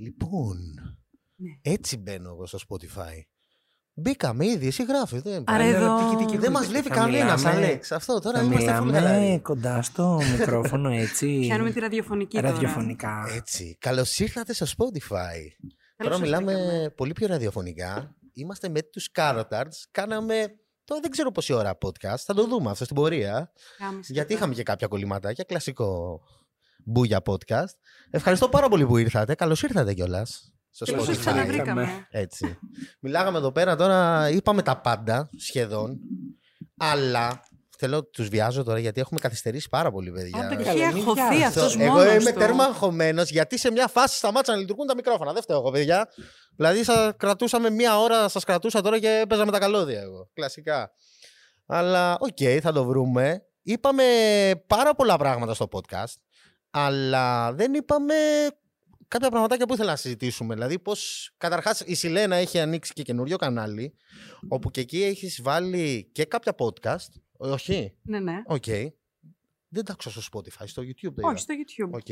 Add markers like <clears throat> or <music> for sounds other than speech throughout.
Λοιπόν, Ναι. έτσι μπαίνω εγώ στο Spotify. Μπήκαμε ήδη, εσύ γράφεις. Δεν, Άρα Είναι εδώ- ρωτική, τική, δεν μας τική. βλέπει Θα κανένας, μιλάμε- Αλέξ. Αυτό τώρα Θα είμαστε full μιλάμε χαλαροί. κοντά στο <laughs> μικρόφωνο έτσι. Πιάνουμε τη ραδιοφωνική τώρα. ραδιοφωνικά. Έτσι. Καλώς ήρθατε στο Spotify. Καλώς τώρα μιλάμε ήρθατε. πολύ πιο ραδιοφωνικά. Είμαστε με τους Carotards. Κάναμε. Τώρα δεν ξέρω πόση ώρα podcast. Θα το δούμε αυτό στην πορεία. Κάμισε Γιατί και είχαμε και κάποια κολληματάκια. Κλασικό μπούγια podcast. Ευχαριστώ πάρα πολύ που ήρθατε. Καλώς ήρθατε κιόλας. Στο Καλώς Spotify. σας Spotify. ξαναβρήκαμε. Έτσι. Μιλάγαμε εδώ πέρα τώρα, είπαμε τα πάντα σχεδόν. Αλλά θέλω τους βιάζω τώρα γιατί έχουμε καθυστερήσει πάρα πολύ, παιδιά. Άντε, Καλά, έχει μην αγχωθεί βιάζεσαι. αυτός Εγώ μόνος είμαι του. τέρμα αγχωμένο γιατί σε μια φάση σταμάτησαν να λειτουργούν τα μικρόφωνα. Δεν φταίω εγώ, παιδιά. Δηλαδή, σα κρατούσαμε μία ώρα, σας κρατούσα τώρα και παίζαμε με τα καλώδια εγώ. Κλασικά. Αλλά, οκ, θα το βρούμε. Είπαμε πάρα πολλά πράγματα στο podcast, αλλά δεν είπαμε κάποια πραγματάκια που ήθελα να συζητήσουμε. Δηλαδή, πώς. Καταρχάς, η Σιλένα έχει ανοίξει και καινούριο κανάλι, όπου και εκεί έχεις βάλει και κάποια podcast. Όχι; Ναι, ναι. Οκ. Δεν τα άκουσα στο Spotify, στο YouTube το είδα. Όχι, στο YouTube. OK.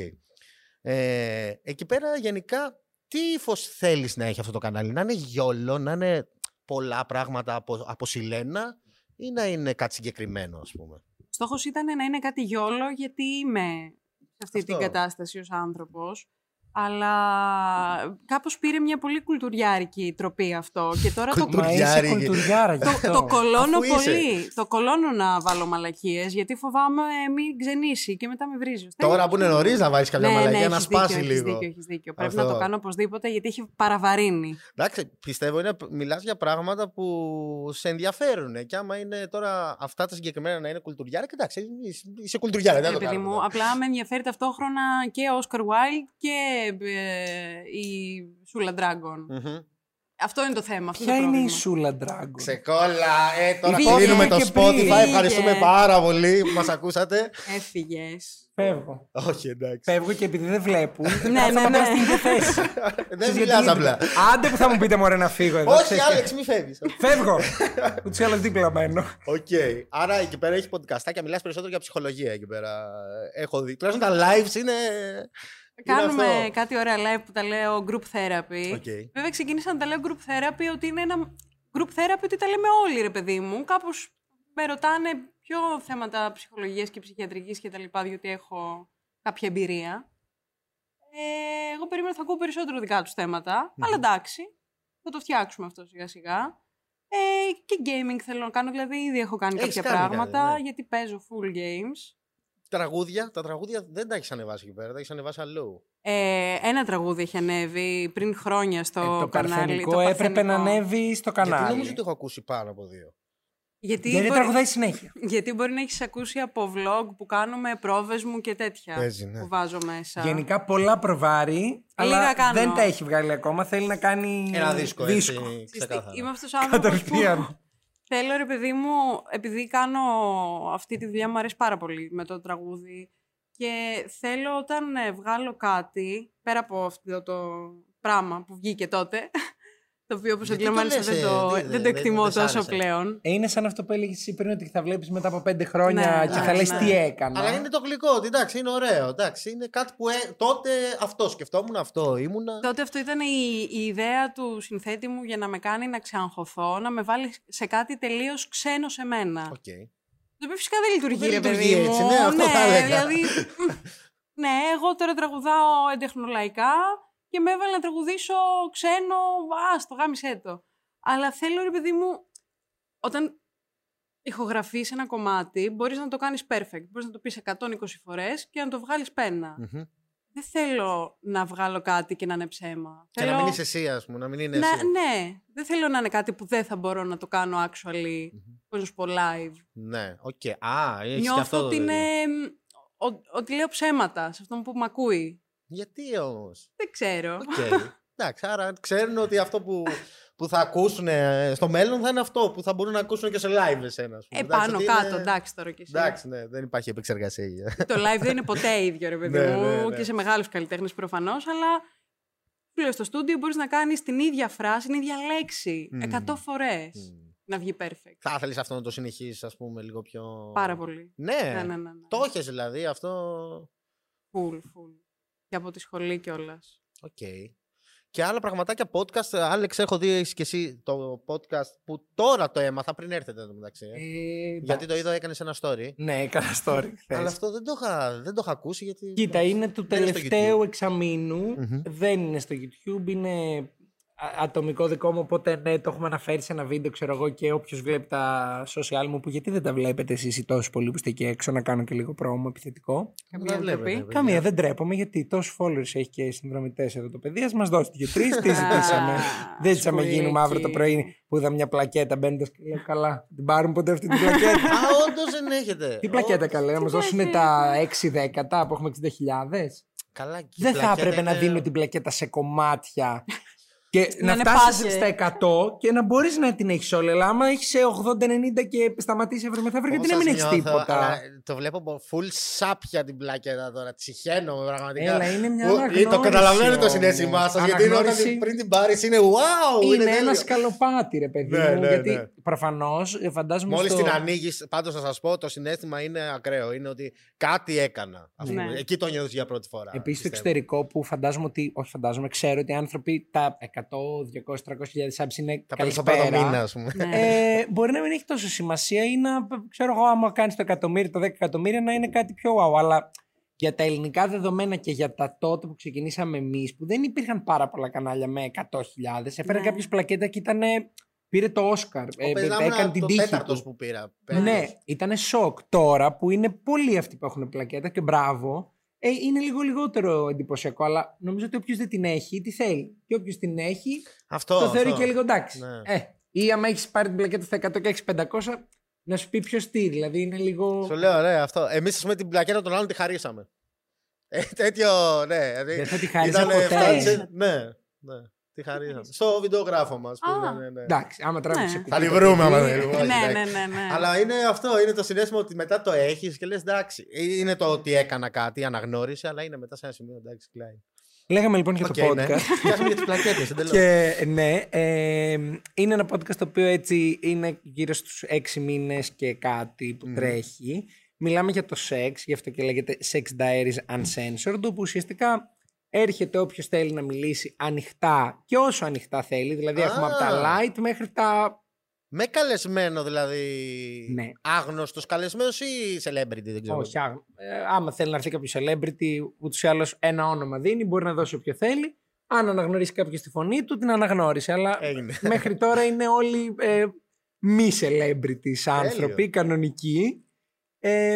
Ε, εκεί πέρα γενικά τι ύφος θέλεις να έχει αυτό το κανάλι. Να είναι YOLO, να είναι πολλά πράγματα από, από Σιλένα ή να είναι κάτι συγκεκριμένο ας πούμε; Στόχος ήταν να είναι κάτι γιόλο γιατί είμαι σε αυτή την Αυτό. κατάσταση ως άνθρωπος. Αλλά κάπως πήρε μια πολύ κουλτουριάρικη τροπή αυτό και τώρα το, Κουλτουρι- Μα είσαι Κουλτουριάρη. κουλτουριάρα γι' το, αυτό. το κολώνω Αφού είσαι. πολύ. Το κολώνω να βάλω μαλακίες γιατί φοβάμαι μην ξενήσει και μετά με βρίζει. Τώρα που είναι νωρίς να βάλεις κάποια ναι, μαλακία ναι, να έχεις σπάσει δίκιο, λίγο. Έχεις δίκιο, έχεις δίκιο. Πρέπει να Αυτό. το κάνω οπωσδήποτε γιατί έχει παραβαρύνει. Εντάξει, πιστεύω είναι, μιλάς για πράγματα που σε ενδιαφέρουν. Και άμα είναι τώρα αυτά τα συγκεκριμένα να είναι κουλτουριάρα, εντάξει, είσαι- είσαι κουλτουριάρα. Δεν Ρε θα το παιδί κάνουμε μου, τώρα. απλά με ενδιαφέρει ταυτόχρονα και ο Oscar Wilde και ε, η Σούλα Dragon. Μμμ. Αυτό είναι το θέμα. Αυτό Ποια το είναι η πρόβλημα. Σούλα Dragon. Ξεκόλα, ε, τώρα Πήγε κλείνουμε το και Spotify. πήγε. Ευχαριστούμε πάρα πολύ που μας ακούσατε. Έφυγες. Φεύγω. Όχι, εντάξει. Φεύγω και επειδή δεν βλέπουν. Ναι, θα ναι, πάω ναι. στην ίδια θέση. Δεν Ξέρεις μιλάς γιατί απλά. είναι- Άντε που θα μου πείτε μωρέ να φύγω εδώ. Όχι, ξέρεις Άλεξ, μη φεύγεις. και- <laughs> Φεύγω. Ούτως ή άλλως δίπλα μένω. Οκ. Άρα εκεί πέρα έχει podcast άκια, μιλάς περισσότερο για ψυχολογία εκεί πέρα. Έχω δει. Τουλάχιστον τα lives είναι. Κάνουμε είναι αυτό. κάτι ωραία live που τα λέω group therapy. OK. Βέβαια ξεκίνησα να τα λέω group therapy ότι είναι ένα group therapy ότι τα λέμε όλοι ρε παιδί μου. Κάπως με ρωτάνε πιο θέματα ψυχολογίας και ψυχιατρικής και τα λοιπά διότι έχω κάποια εμπειρία. Ε, εγώ περίμενα θα ακούω περισσότερο δικά τους θέματα, αλλά εντάξει, θα το φτιάξουμε αυτό σιγά σιγά. Ε, και gaming θέλω να κάνω, δηλαδή ήδη έχω κάνει Έχεις κάποια κάνει πράγματα, κάτι, ναι. γιατί παίζω full games. Τραγούδια. Τα τραγούδια δεν τα έχεις ανεβάσει εκεί πέρα, τα έχεις ανεβάσει αλλού. Ε, ένα τραγούδι έχει ανέβει πριν χρόνια στο Ε, το κανάλι. παρθενικό έπρεπε να ανέβει στο Γιατί νομίζω κανάλι. ότι έχω ακούσει πάνω από δύο. Γιατί, Γιατί μπορεί, τραγουδάει συνέχεια. <laughs> γιατί μπορεί να έχεις ακούσει από vlog που κάνουμε πρόβες μου και τέτοια Παίζει, ναι. που βάζω μέσα. Γενικά πολλά προβάρει, αλλά κάνω. δεν τα έχει βγάλει ακόμα. Θέλει να κάνει Ένα δίσκο, δίσκο. έτσι. Ξέρεις τι, Ξεκάθαρα. Είμαι αυτός ο άνθρωπος που Κατευθείαν. Θέλω ρε παιδί μου, επειδή κάνω αυτή τη δουλειά μου αρέσει πάρα πολύ με το τραγούδι και θέλω όταν ε, βγάλω κάτι, πέρα από αυτό το πράγμα που βγήκε τότε, το οποίο όπως Γιατί το αντιλαμβάνεσαι λες, δεν το, ε, δεν δεν- το δεν- εκτιμώ δεν σ' τόσο άρεσε. πλέον. Ε, Είναι σαν αυτό που έλεγες εσύ πριν ότι θα βλέπεις μετά από πέντε χρόνια Ναι, και ναι, θα λες ναι. τι έκανα. Αλλά είναι το γλυκό, ότι εντάξει, είναι ωραίο. Εντάξει, είναι κάτι που ε, τότε αυτό σκεφτόμουν, αυτό ήμουνα. Τότε αυτό ήταν η, η ιδέα του συνθέτη μου για να με κάνει να ξεαγχωθώ, να με βάλει σε κάτι τελείως ξένο σε μένα. Οκ. Το οποίο φυσικά δεν λειτουργεί, Δεν ρε λειτουργεί παιδί έτσι, μου. ναι, αυτό θα έλεγα. δηλαδή, <laughs> ναι, εγώ τώρα τραγουδάω εντεχνολαϊκά και με έβαλε να τραγουδήσω ξένο, α, στο γάμισέ το. Αλλά θέλω, ρε παιδί μου, όταν ηχογραφείς ένα κομμάτι, μπορείς να το κάνεις perfect. Μπορείς να το πεις 120 φορές και να το βγάλεις πένα. Μμμ. Δεν θέλω να βγάλω κάτι και να είναι ψέμα. Και θέλω... να μην είσαι εσύ, ας πούμε, να μην είναι Να- εσύ. ναι, δεν θέλω να είναι κάτι που δεν θα μπορώ να το κάνω actually, πώς να σου πω, live. Ναι, οκ. Α, έχεις και Νιώθω αυτό. το ότι, παιδί. είναι, ο- ότι λέω ψέματα σε αυτόν που με ακούει. Γιατί όμως; Δεν ξέρω. Οκ. <laughs> Εντάξει, άρα ξέρουν ότι αυτό που, που θα ακούσουν ε, στο μέλλον θα είναι αυτό που θα μπορούν να ακούσουν και σε live εσένα. ας πούμε. Ε, Εντάξει, πάνω ότι κάτω, είναι- εντάξει τώρα κι εσύ. Εντάξει, ναι, δεν υπάρχει επεξεργασία. Το live δεν είναι ποτέ ίδιο, ρε <laughs> παιδί Ναι, μου, ναι, ναι. και σε μεγάλους καλλιτέχνες προφανώς, αλλά σου λέω στο στούντιο μπορείς να κάνεις την ίδια φράση, την ίδια λέξη, Μμμ. εκατό φορές Μμμ. να βγει perfect. θα ήθελες αυτό να το συνεχίσεις, ας πούμε, λίγο πιο. Πάρα πολύ. Ναι, Ναι, ναι, ναι. ναι. το έχεις δηλαδή αυτό. Full, full. Και από τη σχολή κιόλας. Οκ. και άλλα πραγματάκια podcast. Άλεξ, έχω δει έχεις και εσύ το podcast που τώρα το έμαθα πριν έρθετε εδώ μεταξύ. ε. Ε, γιατί το είδα, έκανες ένα story. Ναι, έκανα story. <laughs> χθες. Αλλά αυτό δεν το είχα, δεν το είχα ακούσει γιατί. Κοίτα, είναι του Δεν είναι στο τελευταίου YouTube. εξαμήνου. Μμμ. Δεν είναι στο YouTube, είναι α- ατομικό δικό μου. Οπότε ναι, το έχουμε αναφέρει σε ένα βίντεο, ξέρω εγώ, και όποιος βλέπει τα social μου, που γιατί δεν τα βλέπετε εσείς οι τόσοι πολλοί που είστε εκεί έξω, να κάνω και λίγο promo επιθετικό. Καμία Δεν βλέπετε, ντροπή. παιδιά. Καμία, δεν τρέπομαι, γιατί τόσους followers έχει και συνδρομητές εδώ το παιδί. Α μας δώσετε και τρεις. <laughs> Τις ζητήσαμε. δεν ζητήσαμε σκουρίκι. γίνουμε αύριο το πρωί που είδα μια πλακέτα μπαίνοντας και λέω καλά. Την πάρουν ποτέ αυτή την πλακέτα. <laughs> Α, όντως δεν έχετε. Τι πλακέτα Ω, καλέ, να μας δώσουν τα 6 δέκατα που έχουμε 60.000. Καλά, και η Δεν θα πλακέτα έπρεπε να είναι- δίνω την πλακέτα σε κομμάτια. <laughs> και Να να είναι φτάσεις πάζε. στα 100 και να μπορείς να την έχεις όλη. Αλλά άμα έχεις σε 80-90 και σταματήσεις αύριο μεθαύριο, γιατί να Πώς μην σας έχεις νιώθω, τίποτα; αλλά Το βλέπω από full σάπια την πλακέτα τώρα. Τσιχαίνομαι πραγματικά. Έλα, είναι μια Ου, αναγνώριση Το καταλαβαίνετε το όμως. συνέστημά σας. Γιατί είναι όταν Αναγνώριση. την- πριν την πάρεις είναι wow! Είναι, τέλειο. ένα σκαλοπάτι, ρε παιδί Ναι, μου. ναι, γιατί ναι. προφανώς φαντάζομαι. Μόλις στο... την ανοίγεις, πάντως θα σας πω, το συνέστημα είναι ακραίο. Είναι ότι κάτι έκανα. ας Ναι. πούμε. Εκεί το νιώθεις για πρώτη φορά. Επίσης στο πιστεύω. εξωτερικό που φαντάζομαι ότι. Όχι, φαντάζομαι, ξέρω ότι οι άνθρωποι τα 100, 200, 300 χιλιάδες subs είναι Θα παίρνει το πρώτο καλησπέρα. μήνα, ας πούμε. Ναι. ε, μπορεί να μην έχει τόσο σημασία ή να, ξέρω εγώ, άμα κάνεις το εκατομμύριο, το 10 εκατομμύρια, να είναι κάτι πιο wow. Αλλά για τα ελληνικά δεδομένα και για τα τότε που ξεκινήσαμε εμείς, που δεν υπήρχαν πάρα πολλά κανάλια με 100.000, έφερε Ναι. κάποιος πλακέτα και ήταν. Πήρε το Όσκαρ. Ο Πεζάμνα, Ε, έκανε την το τύχη τέταρτος του. που πήρα. Ναι, πέτος. ήταν σοκ. Τώρα που είναι πολλοί αυτοί που έχουν πλακέτα και μπράβο, ε, είναι λίγο λιγότερο εντυπωσιακό. Αλλά νομίζω ότι όποιος δεν την έχει, τι θέλει. Και όποιος την έχει, Αυτό. το θεωρεί αυτό. και λίγο εντάξει. Ναι. Ε, ή άμα έχεις πάρει την πλακέτα στα 100 και έχεις 500, να σου πει ποιος τι. Δηλαδή είναι λίγο. Σου λέω, ναι, αυτό. Εμείς, ας πούμε, την πλακέτα των άλλων τη χαρίσαμε. Ε, τέτοιο, ναι. δηλαδή, Δεν θα τη χάριζα ήτανε- ποτέ. φτάνησε- Ναι, ναι. Τη χαρίσαμε. Στο βιντεογράφο μας. Α. Ναι, ναι. Εντάξει, άμα τράβηξε Ναι. κουμπί Θα τη το βρούμε άμα παιδί, θέλουμε. Ναι, όχι, ναι, εντάξει. ναι, ναι. Αλλά είναι αυτό, είναι το συνέστημα ότι μετά το έχεις και λες εντάξει. Είναι το ότι έκανα κάτι, αναγνώριση, αλλά είναι μετά σε ένα σημείο εντάξει, κλάει. Λέγαμε λοιπόν για Οκ, το ναι. podcast. <laughs> Πιάσαμε για τις πλακέτες, εντελώς. Και ναι, ε, είναι ένα podcast το οποίο έτσι είναι γύρω στους έξι μήνες και κάτι που Μμμ. τρέχει. Μιλάμε για το σεξ, γι' αυτό και λέγεται Sex Diaries Uncensored, όπου ουσιαστικά έρχεται όποιος θέλει να μιλήσει ανοιχτά και όσο ανοιχτά θέλει. Δηλαδή έχουμε από τα Α. light μέχρι τα... Με καλεσμένο δηλαδή. Ναι. Άγνωστος καλεσμένος ή celebrity, δεν ξέρω. Όχι, άγ- ε, άμα θέλει να έρθει κάποιος celebrity, ούτως ή άλλως ένα όνομα δίνει, μπορεί να δώσει όποιο θέλει. Αν αναγνωρίσει κάποιος τη φωνή του, την αναγνώρισε. Αλλά Έγινε. μέχρι τώρα είναι όλοι ε, μη celebrities άνθρωποι, κανονικοί. Ε,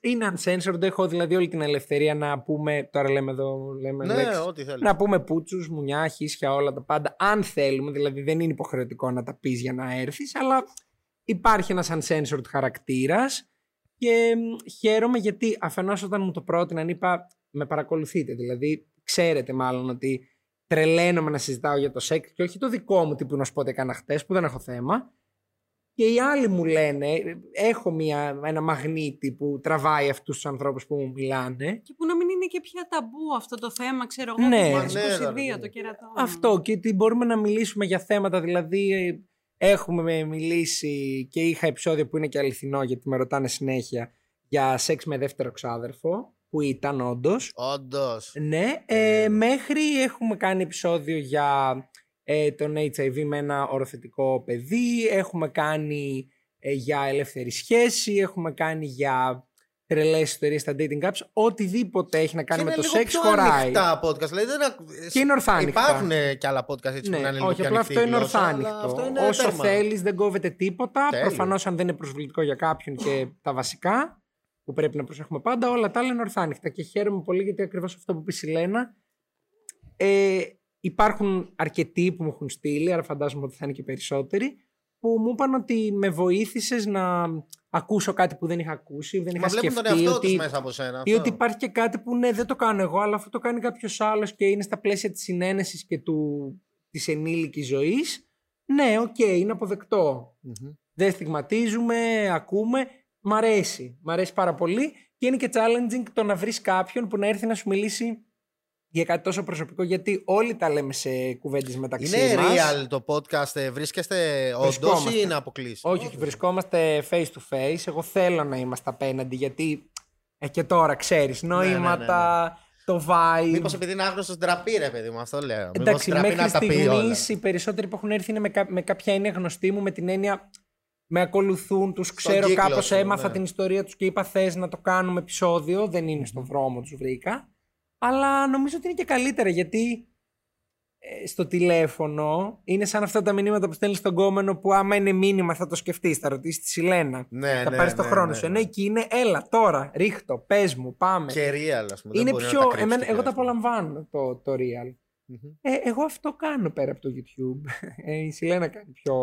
είναι uncensored, έχω δηλαδή όλη την ελευθερία να πούμε, τώρα λέμε εδώ, λέμε Ναι, λέξεις, ό,τι θέλεις. να πούμε πούτσους, μουνιά, χίσια, όλα τα πάντα, αν θέλουμε, δηλαδή δεν είναι υποχρεωτικό να τα πεις για να έρθεις, αλλά υπάρχει ένας uncensored χαρακτήρας και μ, χαίρομαι γιατί αφενός όταν μου το πρότειναν είπα με παρακολουθείτε, δηλαδή ξέρετε μάλλον ότι τρελαίνομαι να συζητάω για το σεξ και όχι το δικό μου τύπου να σου πω ότι έκανα χτες που δεν έχω θέμα και οι άλλοι μου λένε, έχω μια, ένα μαγνήτη που τραβάει αυτούς τους ανθρώπους που μου μιλάνε Και που να μην είναι και πια ταμπού αυτό το θέμα, ξέρω εγώ. Ναι. που Μα είναι ναι, 22 ρε, το ναι. κερατό. Αυτό και ότι μπορούμε να μιλήσουμε για θέματα, δηλαδή ε, έχουμε μιλήσει και είχα επεισόδιο που είναι και αληθινό γιατί με ρωτάνε συνέχεια για σεξ με δεύτερο ξάδερφο που ήταν όντως. Όντως. Ναι, ε, μέχρι έχουμε κάνει επεισόδιο για ε, τον HIV με ένα οροθετικό παιδί, έχουμε κάνει ε, για ελεύθερη σχέση, έχουμε κάνει για τρελές ιστορίες στα dating apps, οτιδήποτε έχει να κάνει με το σεξ χωράει. ανοιχτά podcast. Δηλαδή δεν ακ- Και είναι ορθά ανοιχτά. Υπάρχουν ε, και άλλα podcast έτσι που να είναι λίγο όχι, πιο απλά ανοιχτή αυτό η είναι γλώσσα, ορθά αλλά ανοιχτό. Αυτό είναι Όσο τέρμα. θέλεις, δεν κόβεται τίποτα. Τέλειο. Προφανώς, αν δεν είναι προσβλητικό για κάποιον και τα βασικά, που πρέπει να προσέχουμε πάντα, όλα τα άλλα είναι ορθά ανοιχτά. Και χαίρομαι πολύ γιατί ακριβώς αυτό που πεις η Λένα. Ε, υπάρχουν αρκετοί που μου έχουν στείλει, άρα φαντάζομαι ότι θα είναι και περισσότεροι, που μου είπαν ότι με βοήθησες να ακούσω κάτι που δεν είχα ακούσει, δεν είχα Μα βλέπουν τον σκεφτεί. εαυτό τους Ότι, μέσα από σένα. ή αυτό. ότι υπάρχει και κάτι που ναι, δεν το κάνω εγώ, αλλά αυτό το κάνει κάποιος άλλος και είναι στα πλαίσια της συναίνεσης και του, της ενήλικης ζωής, ναι, οκ, είναι αποδεκτό. Μμμ. Δεν στιγματίζουμε, ακούμε. Μ' αρέσει. Μ' αρέσει πάρα πολύ και είναι και challenging το να βρεις κάποιον που να έρθει να σου μιλήσει για κάτι τόσο προσωπικό, γιατί όλοι τα λέμε σε κουβέντες μεταξύ Είναι μας. real το podcast, ε, βρίσκεστε όντως Βρισκόμαστε. ή είναι αποκλείσει. Όχι, όχι, βρισκόμαστε face to face. Εγώ θέλω να είμαστε απέναντι, γιατί ε, και τώρα ξέρεις, ναι, ναι, νοήματα, το vibe. Μήπως επειδή είναι άγνωστος ντραπή, ρε παιδί μου, αυτό λέω. Μήπως Εντάξει, ντραπή μέχρι να τα πει όλα. στιγμής οι περισσότεροι που έχουν έρθει είναι με, κα- με κάποια έννοια γνωστοί μου, με την έννοια με ακολουθούν, τους ξέρω κύκλο κάπως, σου, έμαθα ναι. την ιστορία τους και είπα θες να το κάνουμε επεισόδιο. Δεν είναι στον δρόμο, τους βρήκα. Αλλά νομίζω ότι είναι και καλύτερα γιατί ε, στο τηλέφωνο είναι σαν αυτά τα μηνύματα που στέλνεις στον κόμενο που άμα είναι μήνυμα θα το σκεφτείς, θα ρωτήσεις τη Σιλένα. Ναι, θα ναι, πάρεις το ναι, χρόνο ναι, σου. ναι. Ενώ εκεί είναι, έλα τώρα, ρίχτω, πες μου, πάμε. Και real, ας πούμε. δεν είναι μπορεί να πιο. τα κρύψει εμένα, το εγώ τα τηλέφωνο. απολαμβάνω το, το real. Μμμ. Ε, εγώ αυτό κάνω πέρα από το YouTube. <laughs> Ε, η Σιλένα κάνει πιο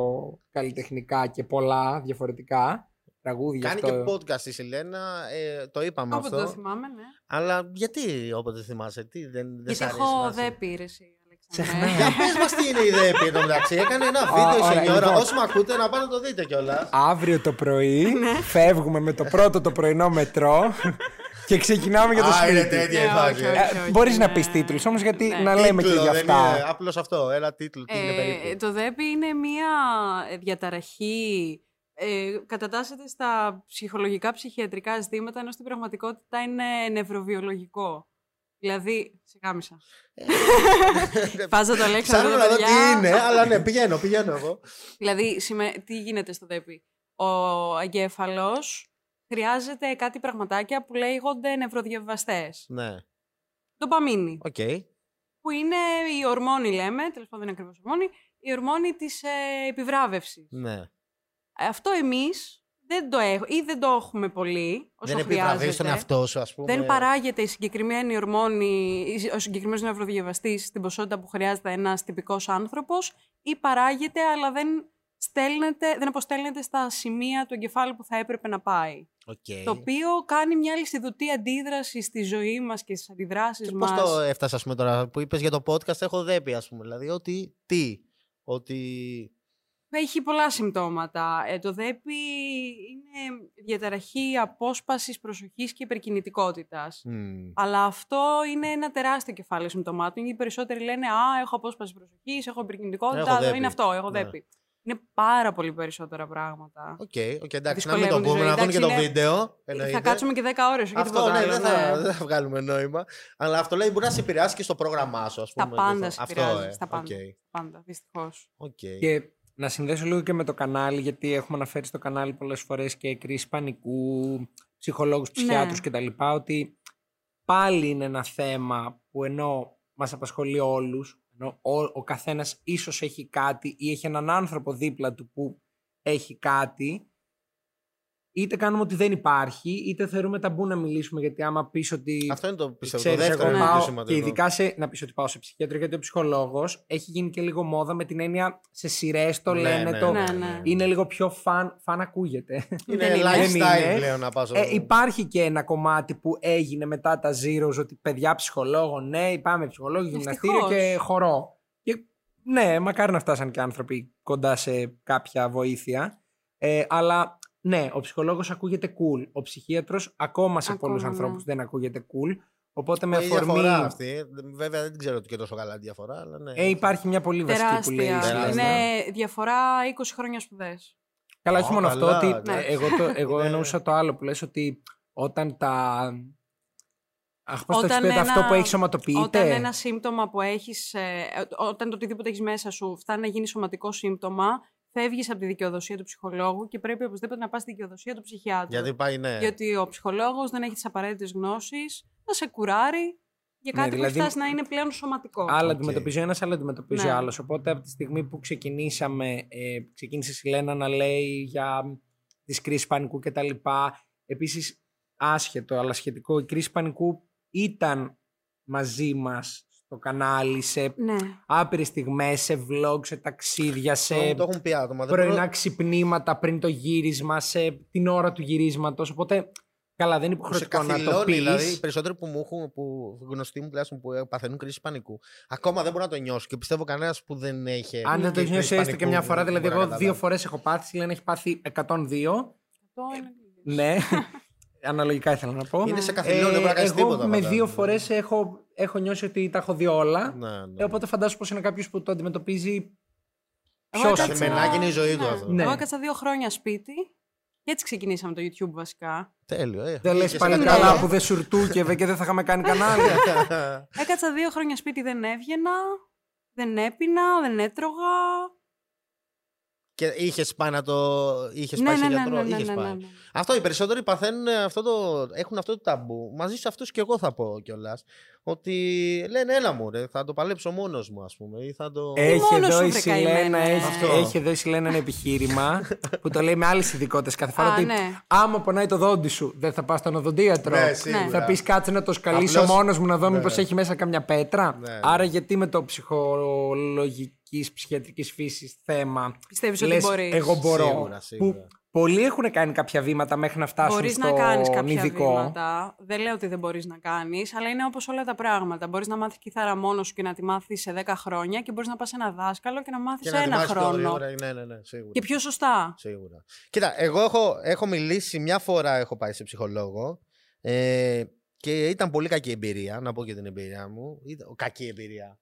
καλλιτεχνικά και πολλά διαφορετικά τραγούδια. Κάνει αυτό. και podcast η Σιλένα, ε, το είπαμε Όποτε αυτό. το θυμάμαι, ναι. Αλλά γιατί όποτε θυμάσαι, τι δεν, δεν Γιατί σ' αρέσει έχω να σε- δέπη, ρε εσύ, Ξεχνάει. Αλέξανδρε. Για πες μας τι είναι η ΔΕΠΗ εδώ μεταξύ. Έκανε ένα βίντεο η ωραία, Σενιόρα. λοιπόν. Όσοι με ακούτε να πάνε να το δείτε κιόλας. Αύριο το πρωί <laughs> Ναι. φεύγουμε με το πρώτο το πρωινό μετρό <laughs> και ξεκινάμε για το Α, είναι σπίτι. τέτοια η Ναι, φάση. όχι, ε. όχι. Ε, μπορείς να ναι. πεις τίτλους όμως γιατί Ναι. να λέμε και Τίτλο, για δεν αυτά. είναι Απλώς αυτό, ένα τίτλο. Τι είναι Ε, περίπου. το ΔΕΠ είναι μία διαταραχή, ε, κατατάσσεται στα ψυχολογικά ψυχιατρικά ζητήματα, ενώ στην πραγματικότητα είναι νευροβιολογικό. Δηλαδή, σε κάμισα. <laughs> Φάζα το Αλέξανδρο, Ψάχνω να δω παιδιά. τι είναι, αλλά ναι, πηγαίνω, πηγαίνω εγώ. Δηλαδή, σημαι- τι γίνεται στο ΔΕΠΥ; Ο εγκέφαλος χρειάζεται κάτι πραγματάκια που λέγονται νευροδιαβιβαστές. Ναι, Ντοπαμίνη. οκ. που είναι η ορμόνη, λέμε, τέλος πάντων δεν είναι ακριβώς ορμόνη, η ορμόνη της ε, επιβράβευσης. Ναι. Αυτό εμείς δεν το έχουμε ή δεν το έχουμε πολύ όσο Δεν χρειάζεται. επιβραβεύει τον εαυτό σου, ας πούμε. Δεν παράγεται η συγκεκριμένη ορμόνη, η- ο συγκεκριμένος νευροδιαβιβαστής στην ποσότητα που χρειάζεται ένας τυπικός άνθρωπος, ή παράγεται, αλλά δεν, στέλνεται, δεν αποστέλνεται στα σημεία του εγκεφάλου που θα έπρεπε να πάει. Οκ. Το οποίο κάνει μια αλυσιδωτή αντίδραση στη ζωή μας και στις αντιδράσεις Και μας. πώς το έφτασα, ας πούμε, τώρα που είπες για το podcast, έχω ΔΕΠΥ, ας πούμε. Δηλαδή, ότι τι, ότι... Έχει πολλά συμπτώματα. Ε, το ΔΕΠΥ είναι διαταραχή απόσπασης προσοχής και υπερκινητικότητας. μ, Αλλά αυτό είναι ένα τεράστιο κεφάλαιο συμπτωμάτων. Οι περισσότεροι λένε Α, έχω απόσπαση προσοχής, έχω υπερκινητικότητα. Έχω ΔΕΠΥ. είναι αυτό, έχω Ναι. ΔΕΠΥ. Είναι πάρα πολύ περισσότερα πράγματα. OK, OK, εντάξει, να μην το Δυσκολεύουν τη πούμε, ζωή. να δουν και το Εντάξει, είναι- βίντεο. εννοείται. Θα κάτσουμε και 10 ώρες, όχι Αυτό, τίποτα ναι, άλλο. δεν θα, ναι. δεν θα βγάλουμε νόημα. Αλλά αυτό λέει μπορεί να σε επηρεάσει και στο πρόγραμμά σου, ας Στα πούμε. πάντα Αυτό, σε αυτό, επηρεάζει. ε, Στα πάντα. οκ, Πάντα, δυστυχώς. οκ. Και να συνδέσω λίγο και με το κανάλι, γιατί έχουμε αναφέρει στο κανάλι πολλές φορές και κρίση πανικού, ψυχολόγους, ψυχιάτρους Ναι. κτλ. Ότι πάλι είναι ένα θέμα που ενώ μας απασχολεί όλους, ενώ ο, ο καθένας ίσως έχει κάτι ή έχει έναν άνθρωπο δίπλα του που έχει κάτι, είτε κάνουμε ότι δεν υπάρχει, είτε θεωρούμε ταμπού να μιλήσουμε, γιατί άμα πεις ότι... Αυτό είναι το πιστεύω. Το Ξέρεις, δεύτερο εγώ είναι το πιο πάω, σημαντικό. και ειδικά σε, να πεις ότι πάω σε ψυχίατρο γιατί ο ψυχολόγος έχει γίνει και λίγο μόδα με την έννοια σε σειρές το Ναι, λένε ναι, το... Ναι, ναι. Είναι λίγο πιο fun, fun ακούγεται. Είναι Δεν είναι. lifestyle Δεν είναι. πλέον να πας. Ε, υπάρχει και ένα κομμάτι που έγινε μετά τα zeros ότι παιδιά ψυχολόγο, ναι, πάμε ψυχολόγο, γυμναστήριο Ευτυχώς. και χορό. Και ναι, μακάρι να φτάσαν και άνθρωποι κοντά σε κάποια βοήθεια. Ε, αλλά ναι, ο ψυχολόγος ακούγεται cool. Ο ψυχίατρος ακόμα σε Ακόμα, πολλούς ναι. ανθρώπους δεν ακούγεται cool. Οπότε με η αφορμή... διαφορά αυτή. Βέβαια δεν ξέρω και τόσο καλά τη διαφορά, αλλά ναι. Ε, υπάρχει μια πολύ βασική που λέει η Τεράστια. Σιλένα. Είναι διαφορά 20 χρόνια σπουδές. Καλά, Ω, όχι μόνο αυτό, καλά, ότι ναι. ε, εγώ, το, εγώ Είναι- εννοούσα το άλλο που λες ότι όταν τα... Αχ, πώς το Όταν έχεις πει, ένα- αυτό που έχεις σωματοποιείται; Όταν ένα σύμπτωμα που έχεις, ε, όταν το οτιδήποτε έχεις μέσα σου φτάνει να γίνει σωματικό σύμπτωμα, φεύγεις από τη δικαιοδοσία του ψυχολόγου και πρέπει οπωσδήποτε να πας στη δικαιοδοσία του ψυχιάτρου. Γιατί πάει, ναι. Γιατί ο ψυχολόγος δεν έχει τις απαραίτητες γνώσεις, να σε κουράρει για Ναι, κάτι που δηλαδή- έχει φτάσεις να είναι πλέον σωματικό. Άλλα Οκ. αντιμετωπίζει ο ένας, άλλα αντιμετωπίζει Ναι. ο άλλος. Οπότε από τη στιγμή που ξεκινήσαμε, ε, ξεκίνησε η Σιλένα να λέει για τις κρίσεις πανικού κτλ. Επίσης, άσχετο αλλά σχετικό, η κρίση πανικού ήταν μαζί μας στο κανάλι σε Ναι. άπειρες στιγμές, σε vlog, σε ταξίδια, σε Το, το έχουν πει άτομα. Δεν πρωινά μπορώ- ξυπνήματα πριν το γύρισμα, σε την ώρα του γυρίσματος. Οπότε, καλά, δεν είναι που σε υποχρεωτικό να το καθυλώνει, πεις. δηλαδή οι περισσότεροι που μου έχουν, που γνωστοί μου τουλάχιστον που παθαίνουν κρίση πανικού, ακόμα δεν μπορώ να το νιώσω και πιστεύω κανένας που δεν έχει. Αν δεν το έχει κρίση νιώσει έστω και πανικού, μια φορά, δεν δηλαδή, μπορεί να εγώ δύο καταλάβει. φορές έχω πάθει, η Λένα έχει πάθει 102. Αυτό είναι λίγες. Ναι, <laughs> αναλογικά ήθελα να πω. Είναι σε καθυλώνει, δεν μπορεί να κάνεις Ε, εγώ τίποτα. με μετά. δύο φορές έχω, έχω νιώσει ότι τα έχω δει όλα. Ναι, ναι. Ε, οπότε φαντάζομαι πως είναι κάποιος που το αντιμετωπίζει Εγώ πιο έκατσα- συχνά. Σεμενάκι είναι η ζωή του Ναι. αυτό. Ναι. Εγώ έκατσα δύο χρόνια σπίτι Και έτσι ξεκινήσαμε το YouTube βασικά. Τέλειο, ε. Δεν λες Είχες πάλι ένα καλά καλό. που δεν σουρτούκευε και δεν θα είχαμε κάνει κανάλι. <laughs> Έκατσα δύο χρόνια σπίτι, δεν έβγαινα, δεν έπινα, δεν έτρωγα. Και είχες πάει να το. Είχες ναι, πάει ναι, σε ναι, γιατρό. ναι, ναι, είχες ναι, πάει. Ναι, ναι. Αυτό οι περισσότεροι παθαίνουν αυτό το, έχουν αυτό το ταμπού. Μαζί σε αυτούς και εγώ θα πω κιόλας. Ότι λένε, έλα μου, ρε, θα το παλέψω μόνος μου, ας πούμε. Ή θα το... Έχει μόνος εδώ, σου, η βρε Σιλένα, καημένε. έχει, Αυτό. έχει εδώ η Σιλένα ένα επιχείρημα <laughs> που το λέει με άλλες ειδικότητες κάθε φορά. Α, ότι ναι. άμα πονάει το δόντι σου, δεν θα πας στον οδοντίατρο. Ναι, σίγουρα. Θα πεις κάτσε να το σκαλίσω Απλώς- μόνος μου να δω Ναι. μήπως έχει μέσα καμιά πέτρα. Ναι, ναι. Άρα γιατί με το ψυχολογικής, ψυχιατρικής φύσης θέμα. Πιστεύεις ότι λες, μπορείς; Εγώ μπορώ. Σίγουρα, σίγουρα. Που πολλοί έχουν κάνει κάποια βήματα μέχρι να φτάσουν Μπορείς στον να κάνεις κάποια ειδικό. βήματα. Δεν λέω ότι δεν μπορείς να κάνεις, αλλά είναι όπως όλα τα πράγματα. Μπορείς να μάθεις κιθάρα μόνος σου και να τη μάθεις σε 10 χρόνια και μπορείς να πας σε ένα δάσκαλο και να μάθεις Και σε να ένα ετοιμάσεις πιο χρόνο. γρήγορα. Ναι, ναι, ναι, σίγουρα. Και πιο σωστά. Σίγουρα. Κοίτα, εγώ έχω, έχω μιλήσει μια φορά, έχω πάει σε ψυχολόγο. Ε, και ήταν πολύ κακή εμπειρία, να πω και την εμπειρία μου. Ήταν, κακή εμπειρία.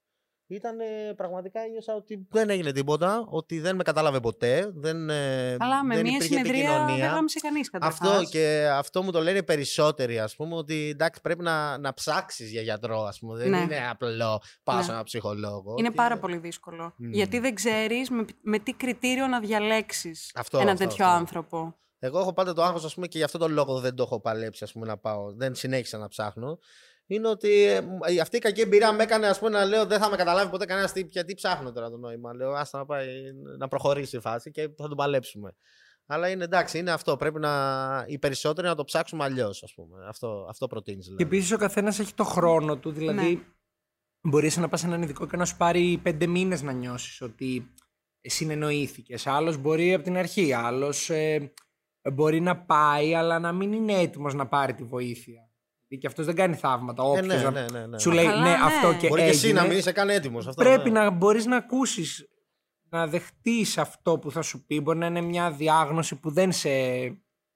Ήταν ε, πραγματικά ένιωσα ότι δεν έγινε τίποτα, ότι δεν με κατάλαβε ποτέ. Δεν, ε, Αλλά με δεν μία υπήρχε συνεδρία δεν επικοινωνία. γάμισε κανείς καταρχάς. Αυτό και αυτό μου το λένε περισσότεροι, ας πούμε, ότι εντάξει πρέπει να, να ψάξεις για γιατρό, ας πούμε. Δεν Ναι. είναι απλό πάω Ναι. σε ένα ψυχολόγο. Είναι ότι πάρα πολύ δύσκολο. Μμμ. Γιατί δεν ξέρεις με, με τι κριτήριο να διαλέξεις Αυτό, έναν αυτό, τέτοιο αυτό. άνθρωπο. Εγώ έχω πάντα το άγχος, ας πούμε, και γι' αυτό τον λόγο δεν το έχω παλέψει, ας πούμε, να πάω. Δεν συνέχισα να ψάχνω. Είναι ότι ε, μ, ε, αυτή η κακή εμπειρία με έκανε ας πούμε, να λέω δεν θα με καταλάβει ποτέ κανένας τι, γιατί ψάχνω τώρα το νόημα. Λέω άστα να πάει να προχωρήσει η φάση και θα τον παλέψουμε. Αλλά είναι εντάξει, είναι αυτό. Πρέπει να οι περισσότεροι να το ψάξουμε αλλιώς, ας πούμε. Αυτό, αυτό προτείνεις. Και Δηλαδή. επίσης ο καθένας έχει το χρόνο του. Δηλαδή, Ναι. μπορείς να πας σε έναν ειδικό και να σου πάρει πέντε μήνες να νιώσεις ότι συνεννοήθηκες. Άλλος μπορεί από την αρχή. Άλλος μπορεί να πάει, αλλά να μην είναι έτοιμος να πάρει τη βοήθεια. Δηλαδή και αυτός δεν κάνει θαύματα. Ε, Όποιος ναι, να- ναι, ναι, ναι. σου λέει Καλά, ναι, ναι. αυτό και Μπορεί και εσύ έγινε. να μην είσαι καν έτοιμος. Πρέπει να μπορείς να ακούσεις, να δεχτείς αυτό που θα σου πει. Μπορεί να είναι μια διάγνωση που δεν σε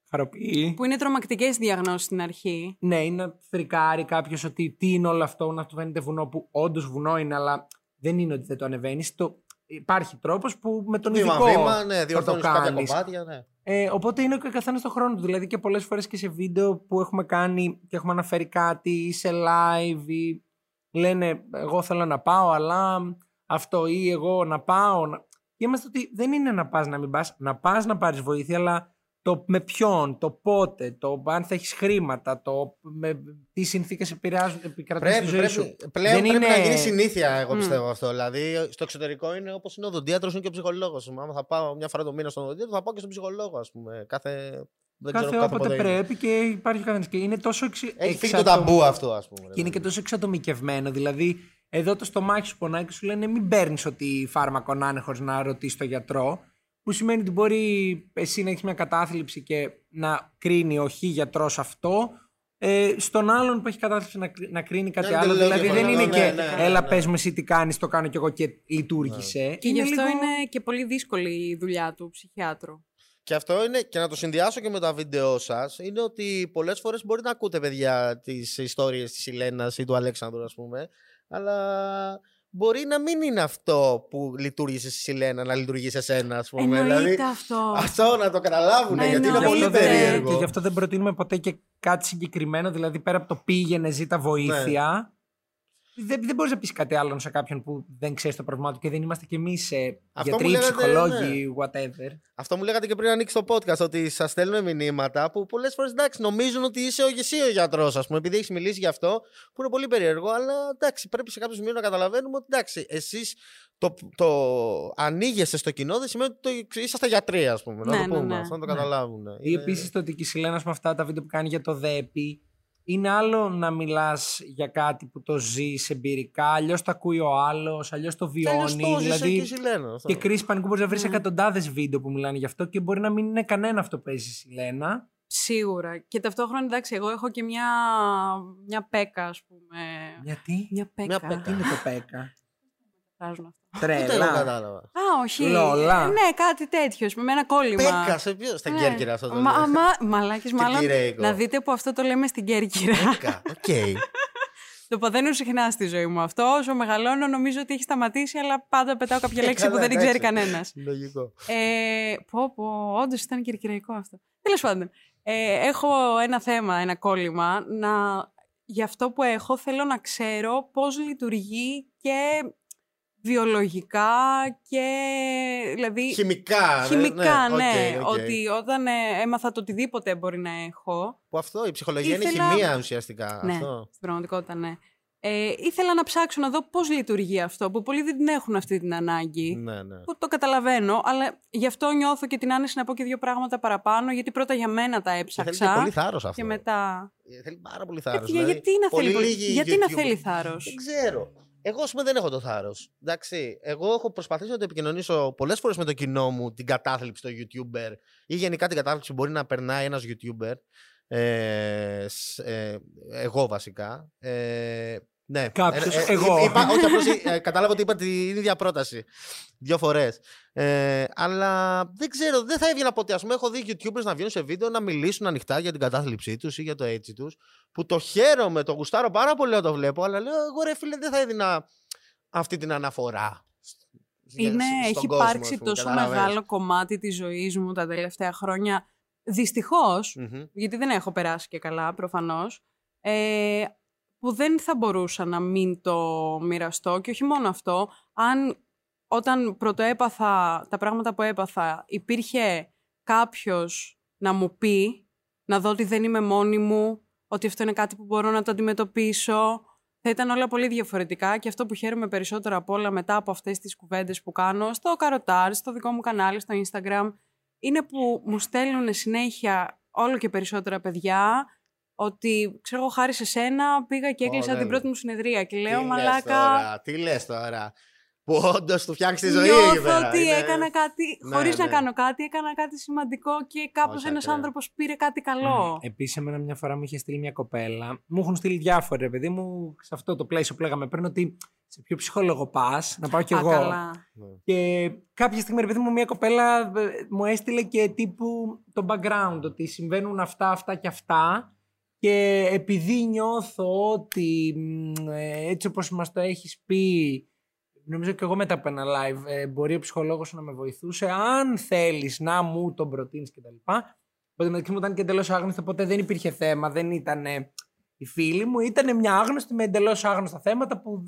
χαροποιεί. Που είναι τρομακτικές διαγνώσεις στην αρχή. Ναι, είναι να φρικάρει κάποιος ότι τι είναι όλο αυτό, να του φαίνεται βουνό που όντως βουνό είναι, αλλά δεν είναι ότι δεν το ανεβαίνεις. Το... Υπάρχει τρόπος που με τον ειδικό Βήμα-βήμα, ναι, θα το διορθώνεις κάποια κάνεις. κομμάτια. Ναι. Ε, οπότε είναι και ο καθένας το χρόνο του. Δηλαδή και πολλές φορές και σε βίντεο που έχουμε κάνει και έχουμε αναφέρει κάτι ή σε live ή λένε εγώ θέλω να πάω αλλά αυτό ή εγώ να πάω. Να... Και είμαστε ότι δεν είναι να πας να μην πας, να πας να πάρεις βοήθεια αλλά το με ποιον, το πότε, το αν θα έχεις χρήματα, το με τι συνθήκες επηρεάζουν, επικρατούν στη Πρέπει, ζωή σου. πρέπει, πλέον Δεν πρέπει είναι- να γίνει συνήθεια, εγώ Μμ. πιστεύω αυτό. Δηλαδή, στο εξωτερικό είναι όπως είναι ο οδοντίατρο, είναι και ο ψυχολόγος. Άμα θα πάω μια φορά το μήνα στον οδοντίατρο, θα πάω και στον ψυχολόγο, ας πούμε. Κάθε. Δεν Κάθε ξέρω, όποτε πότε είναι. πρέπει και υπάρχει ο καθένας. Και είναι τόσο εξι... Έχει φύγει το εξατομ- ταμπού αυτό, ας πούμε. Και είναι και τόσο εξατομικευμένο. Δηλαδή, εδώ το στομάχι σου πονάει και σου λένε μην παίρνεις ό,τι φάρμακο να είναι χωρίς να ρωτήσεις τον γιατρό. Που σημαίνει ότι μπορεί εσύ να έχεις μια κατάθλιψη και να κρίνει ο χ γιατρός αυτό. Ε, στον άλλον που έχει κατάθλιψη να, κρι- να κρίνει κάτι Ναι, άλλο. τελείως Δηλαδή δεν είναι διαφορετικό. και Ναι, ναι, ναι, έλα ναι. πες μου εσύ τι κάνεις, το κάνω κι εγώ και λειτουργήσε. Και γι' αυτό λίγο- είναι και πολύ δύσκολη η δουλειά του ψυχιάτρου. Και αυτό είναι, και να το συνδυάσω και με τα βίντεο σας, είναι ότι πολλές φορές μπορεί να ακούτε, παιδιά, τις ιστορίες της Ηλένα ή του Αλέξανδρου, ας πούμε, αλλά μπορεί να μην είναι αυτό που λειτουργήσε στη Ηλένα να λειτουργεί σε σένα, ας πούμε. Εννοείται Δηλαδή, αυτό. αυτό να το καταλάβουν, γιατί είναι Εννοείται. πολύ Γι' αυτό δεν- περίεργο. Και γι' αυτό δεν προτείνουμε ποτέ και κάτι συγκεκριμένο. Δηλαδή, πέρα από το πήγαινε, ζήτα βοήθεια. Δεν, δεν μπορείς να πεις κάτι άλλο σε κάποιον που δεν ξέρει το πρόβλημά του και δεν είμαστε κι εμείς Αυτό γιατροί, μου λέγατε, ψυχολόγοι, whatever. Αυτό μου λέγατε και πριν ανοίξει το podcast, ότι σας στέλνουν μηνύματα που πολλές φορές εντάξει νομίζουν ότι είσαι ο, εσύ ο γιατρός, ας πούμε, επειδή έχεις μιλήσει γι' αυτό, που είναι πολύ περίεργο. Αλλά εντάξει, πρέπει σε κάποιο σημείο να καταλαβαίνουμε ότι εντάξει, εσείς το, το ανοίγεστε στο κοινό δεν σημαίνει ότι το, είσαστε γιατροί, ας πούμε. Ναι, να το ναι, πούμε, ναι. αυτό να το Ναι. καταλάβουν. Ή επίσης το ότι και η Σιλένα με αυτά τα βίντεο που κάνει για το ΔΕΠΗ είναι άλλο να μιλάς για κάτι που το ζεις εμπειρικά, αλλιώς το ακούει ο άλλος, αλλιώς το βιώνει. Δηλαδή, Δηλαδή, και κρίση πανικού μπορεί να βρεις Ναι. εκατοντάδες βίντεο που μιλάνε γι' αυτό και μπορεί να μην είναι κανένα αυτό που παίζει η Σιλένα. Σίγουρα. Και ταυτόχρονα, εντάξει, εγώ έχω και μια, μια πέκα, ας πούμε. Γιατί; Μια πέκα. Μια πέκα. Τι είναι το πέκα. Φράζουν αυτά. Ούτε εγώ Τρέλα. κατάλαβα. Α, όχι. Λόξα. Ε, Ναι, κάτι τέτοιο. Με ένα κόλλημα. Πέκα, σε ποιο. Στα Ναι. Κέρκυρα αυτό το Μα, λέει. μα, μαλάκες, Στην μάλλον. Κυριακό. Να δείτε που αυτό το λέμε στην Κέρκυρα. Πέκα, οκ. Το παθαίνω συχνά στη ζωή μου αυτό. Όσο μεγαλώνω, νομίζω ότι έχει σταματήσει, αλλά πάντα πετάω κάποια λέξη που Καλά, δεν την ξέρει εντάξει. κανένας. Λογικό. Ε, πω, πω, όντως ήταν κερκυραϊκό αυτό. Τέλος πάντων, ε, έχω ένα θέμα, ένα κόλλημα. Να, για αυτό που έχω, θέλω να ξέρω πώς λειτουργεί και βιολογικά και δηλαδή Χημικά. ρε, χημικά, ναι. ok, ok. Ότι όταν ε, έμαθα το οτιδήποτε μπορεί να έχω, Που αυτό, η ψυχολογία είναι Ήθελα- χημεία ουσιαστικά. ναι, Αυτό. στην πραγματικότητα ναι. Ε, ήθελα να ψάξω να δω πώς λειτουργεί αυτό, που πολλοί δεν την έχουν αυτή την ανάγκη. Ναι, ναι. Που το καταλαβαίνω, αλλά γι' αυτό νιώθω και την άνεση να πω και δύο πράγματα παραπάνω, γιατί πρώτα για μένα τα Και θέλει και έψαξα. πολύ θάρρος αυτό. Και μετά. Ε, Θέλει πάρα πολύ θάρρος. Γιατί, γιατί να θέλει, πολύ- γιατί να θέλει θάρρος; Δεν ξέρω. Εγώ, ας πούμε, δεν έχω το θάρρος. Εντάξει. Εγώ έχω προσπαθήσει να το επικοινωνήσω πολλές φορές με το κοινό μου την κατάθλιψη των YouTuber ή γενικά την κατάθλιψη που μπορεί να περνάει ένας YouTuber. Ε, σ- ε, εγώ βασικά. Ε, ναι. Κάποιος, Ε, ε, εγώ. Είπα, όχι, απλώς, ε, κατάλαβα ότι είπα την ίδια πρόταση. Δύο φορές. Ε, αλλά δεν ξέρω, δεν θα έβγαινα ποτέ. Α πούμε, έχω δει YouTubers να βγαίνουν σε βίντεο να μιλήσουν ανοιχτά για την κατάθλιψή τους ή για το έτσι τους. Που το χαίρομαι, το γουστάρω πάρα πολύ όταν το βλέπω. Αλλά λέω, εγώ ρε φίλε, δεν θα έδινα αυτή την αναφορά. για- Είναι, στον έχει κόσμο, ας υπάρξει πούμε, τόσο καταλαβαίνεις. μεγάλο κομμάτι της ζωής μου τα τελευταία χρόνια. Δυστυχώς, Μμμ. γιατί δεν έχω περάσει και καλά προφανώς, ε, που δεν θα μπορούσα να μην το μοιραστώ και όχι μόνο αυτό, αν όταν πρωτοέπαθα τα πράγματα που έπαθα υπήρχε κάποιος να μου πει, να δω ότι δεν είμαι μόνη μου, ότι αυτό είναι κάτι που μπορώ να το αντιμετωπίσω, θα ήταν όλα πολύ διαφορετικά και αυτό που χαίρομαι περισσότερο από όλα μετά από αυτές τις κουβέντες που κάνω στο Καροτάρ, στο δικό μου κανάλι, στο Instagram, είναι που μου στέλνουν συνέχεια όλο και περισσότερα παιδιά ότι, ξέρω εγώ, χάρη σε σένα πήγα και Ω, έκλεισα δεν την πρώτη λέω. μου συνεδρία και Τι λέω λες μαλάκα... τώρα, Τι λες τώρα. Που όντως του φτιάξεις τη ζωή. εκεί Νιώθω πέρα. ότι Είναι- έκανα κάτι, Ναι, χωρίς να ναι. κάνω κάτι, έκανα κάτι σημαντικό και κάπως Όχι, ένας ακραίο. άνθρωπος πήρε κάτι καλό. Επίσης, εμένα μια φορά μου είχε στείλει μια κοπέλα. Μου έχουν στείλει διάφορα, ρε παιδί μου, σε αυτό το πλαίσιο που λέγαμε πριν, ότι σε ποιο ψυχολόγο πας, να πάω κι Α, εγώ. καλά. Ναι. Και κάποια στιγμή, ρε παιδί μου, μια κοπέλα ε, μου έστειλε και τύπου το background, ότι συμβαίνουν αυτά, αυτά και αυτά. Και επειδή νιώθω ότι μ, ε, έτσι όπως μας το έχεις πει, νομίζω και εγώ μετά από ένα live, ε, μπορεί ο ψυχολόγος σου να με βοηθούσε, αν θέλεις να μου τον προτείνεις κτλ. Οπότε μεταξύ μου ήταν και εντελώς άγνωστο, οπότε δεν υπήρχε θέμα, δεν ήταν οι φίλοι μου, ήταν μια άγνωστη με εντελώς άγνωστα θέματα που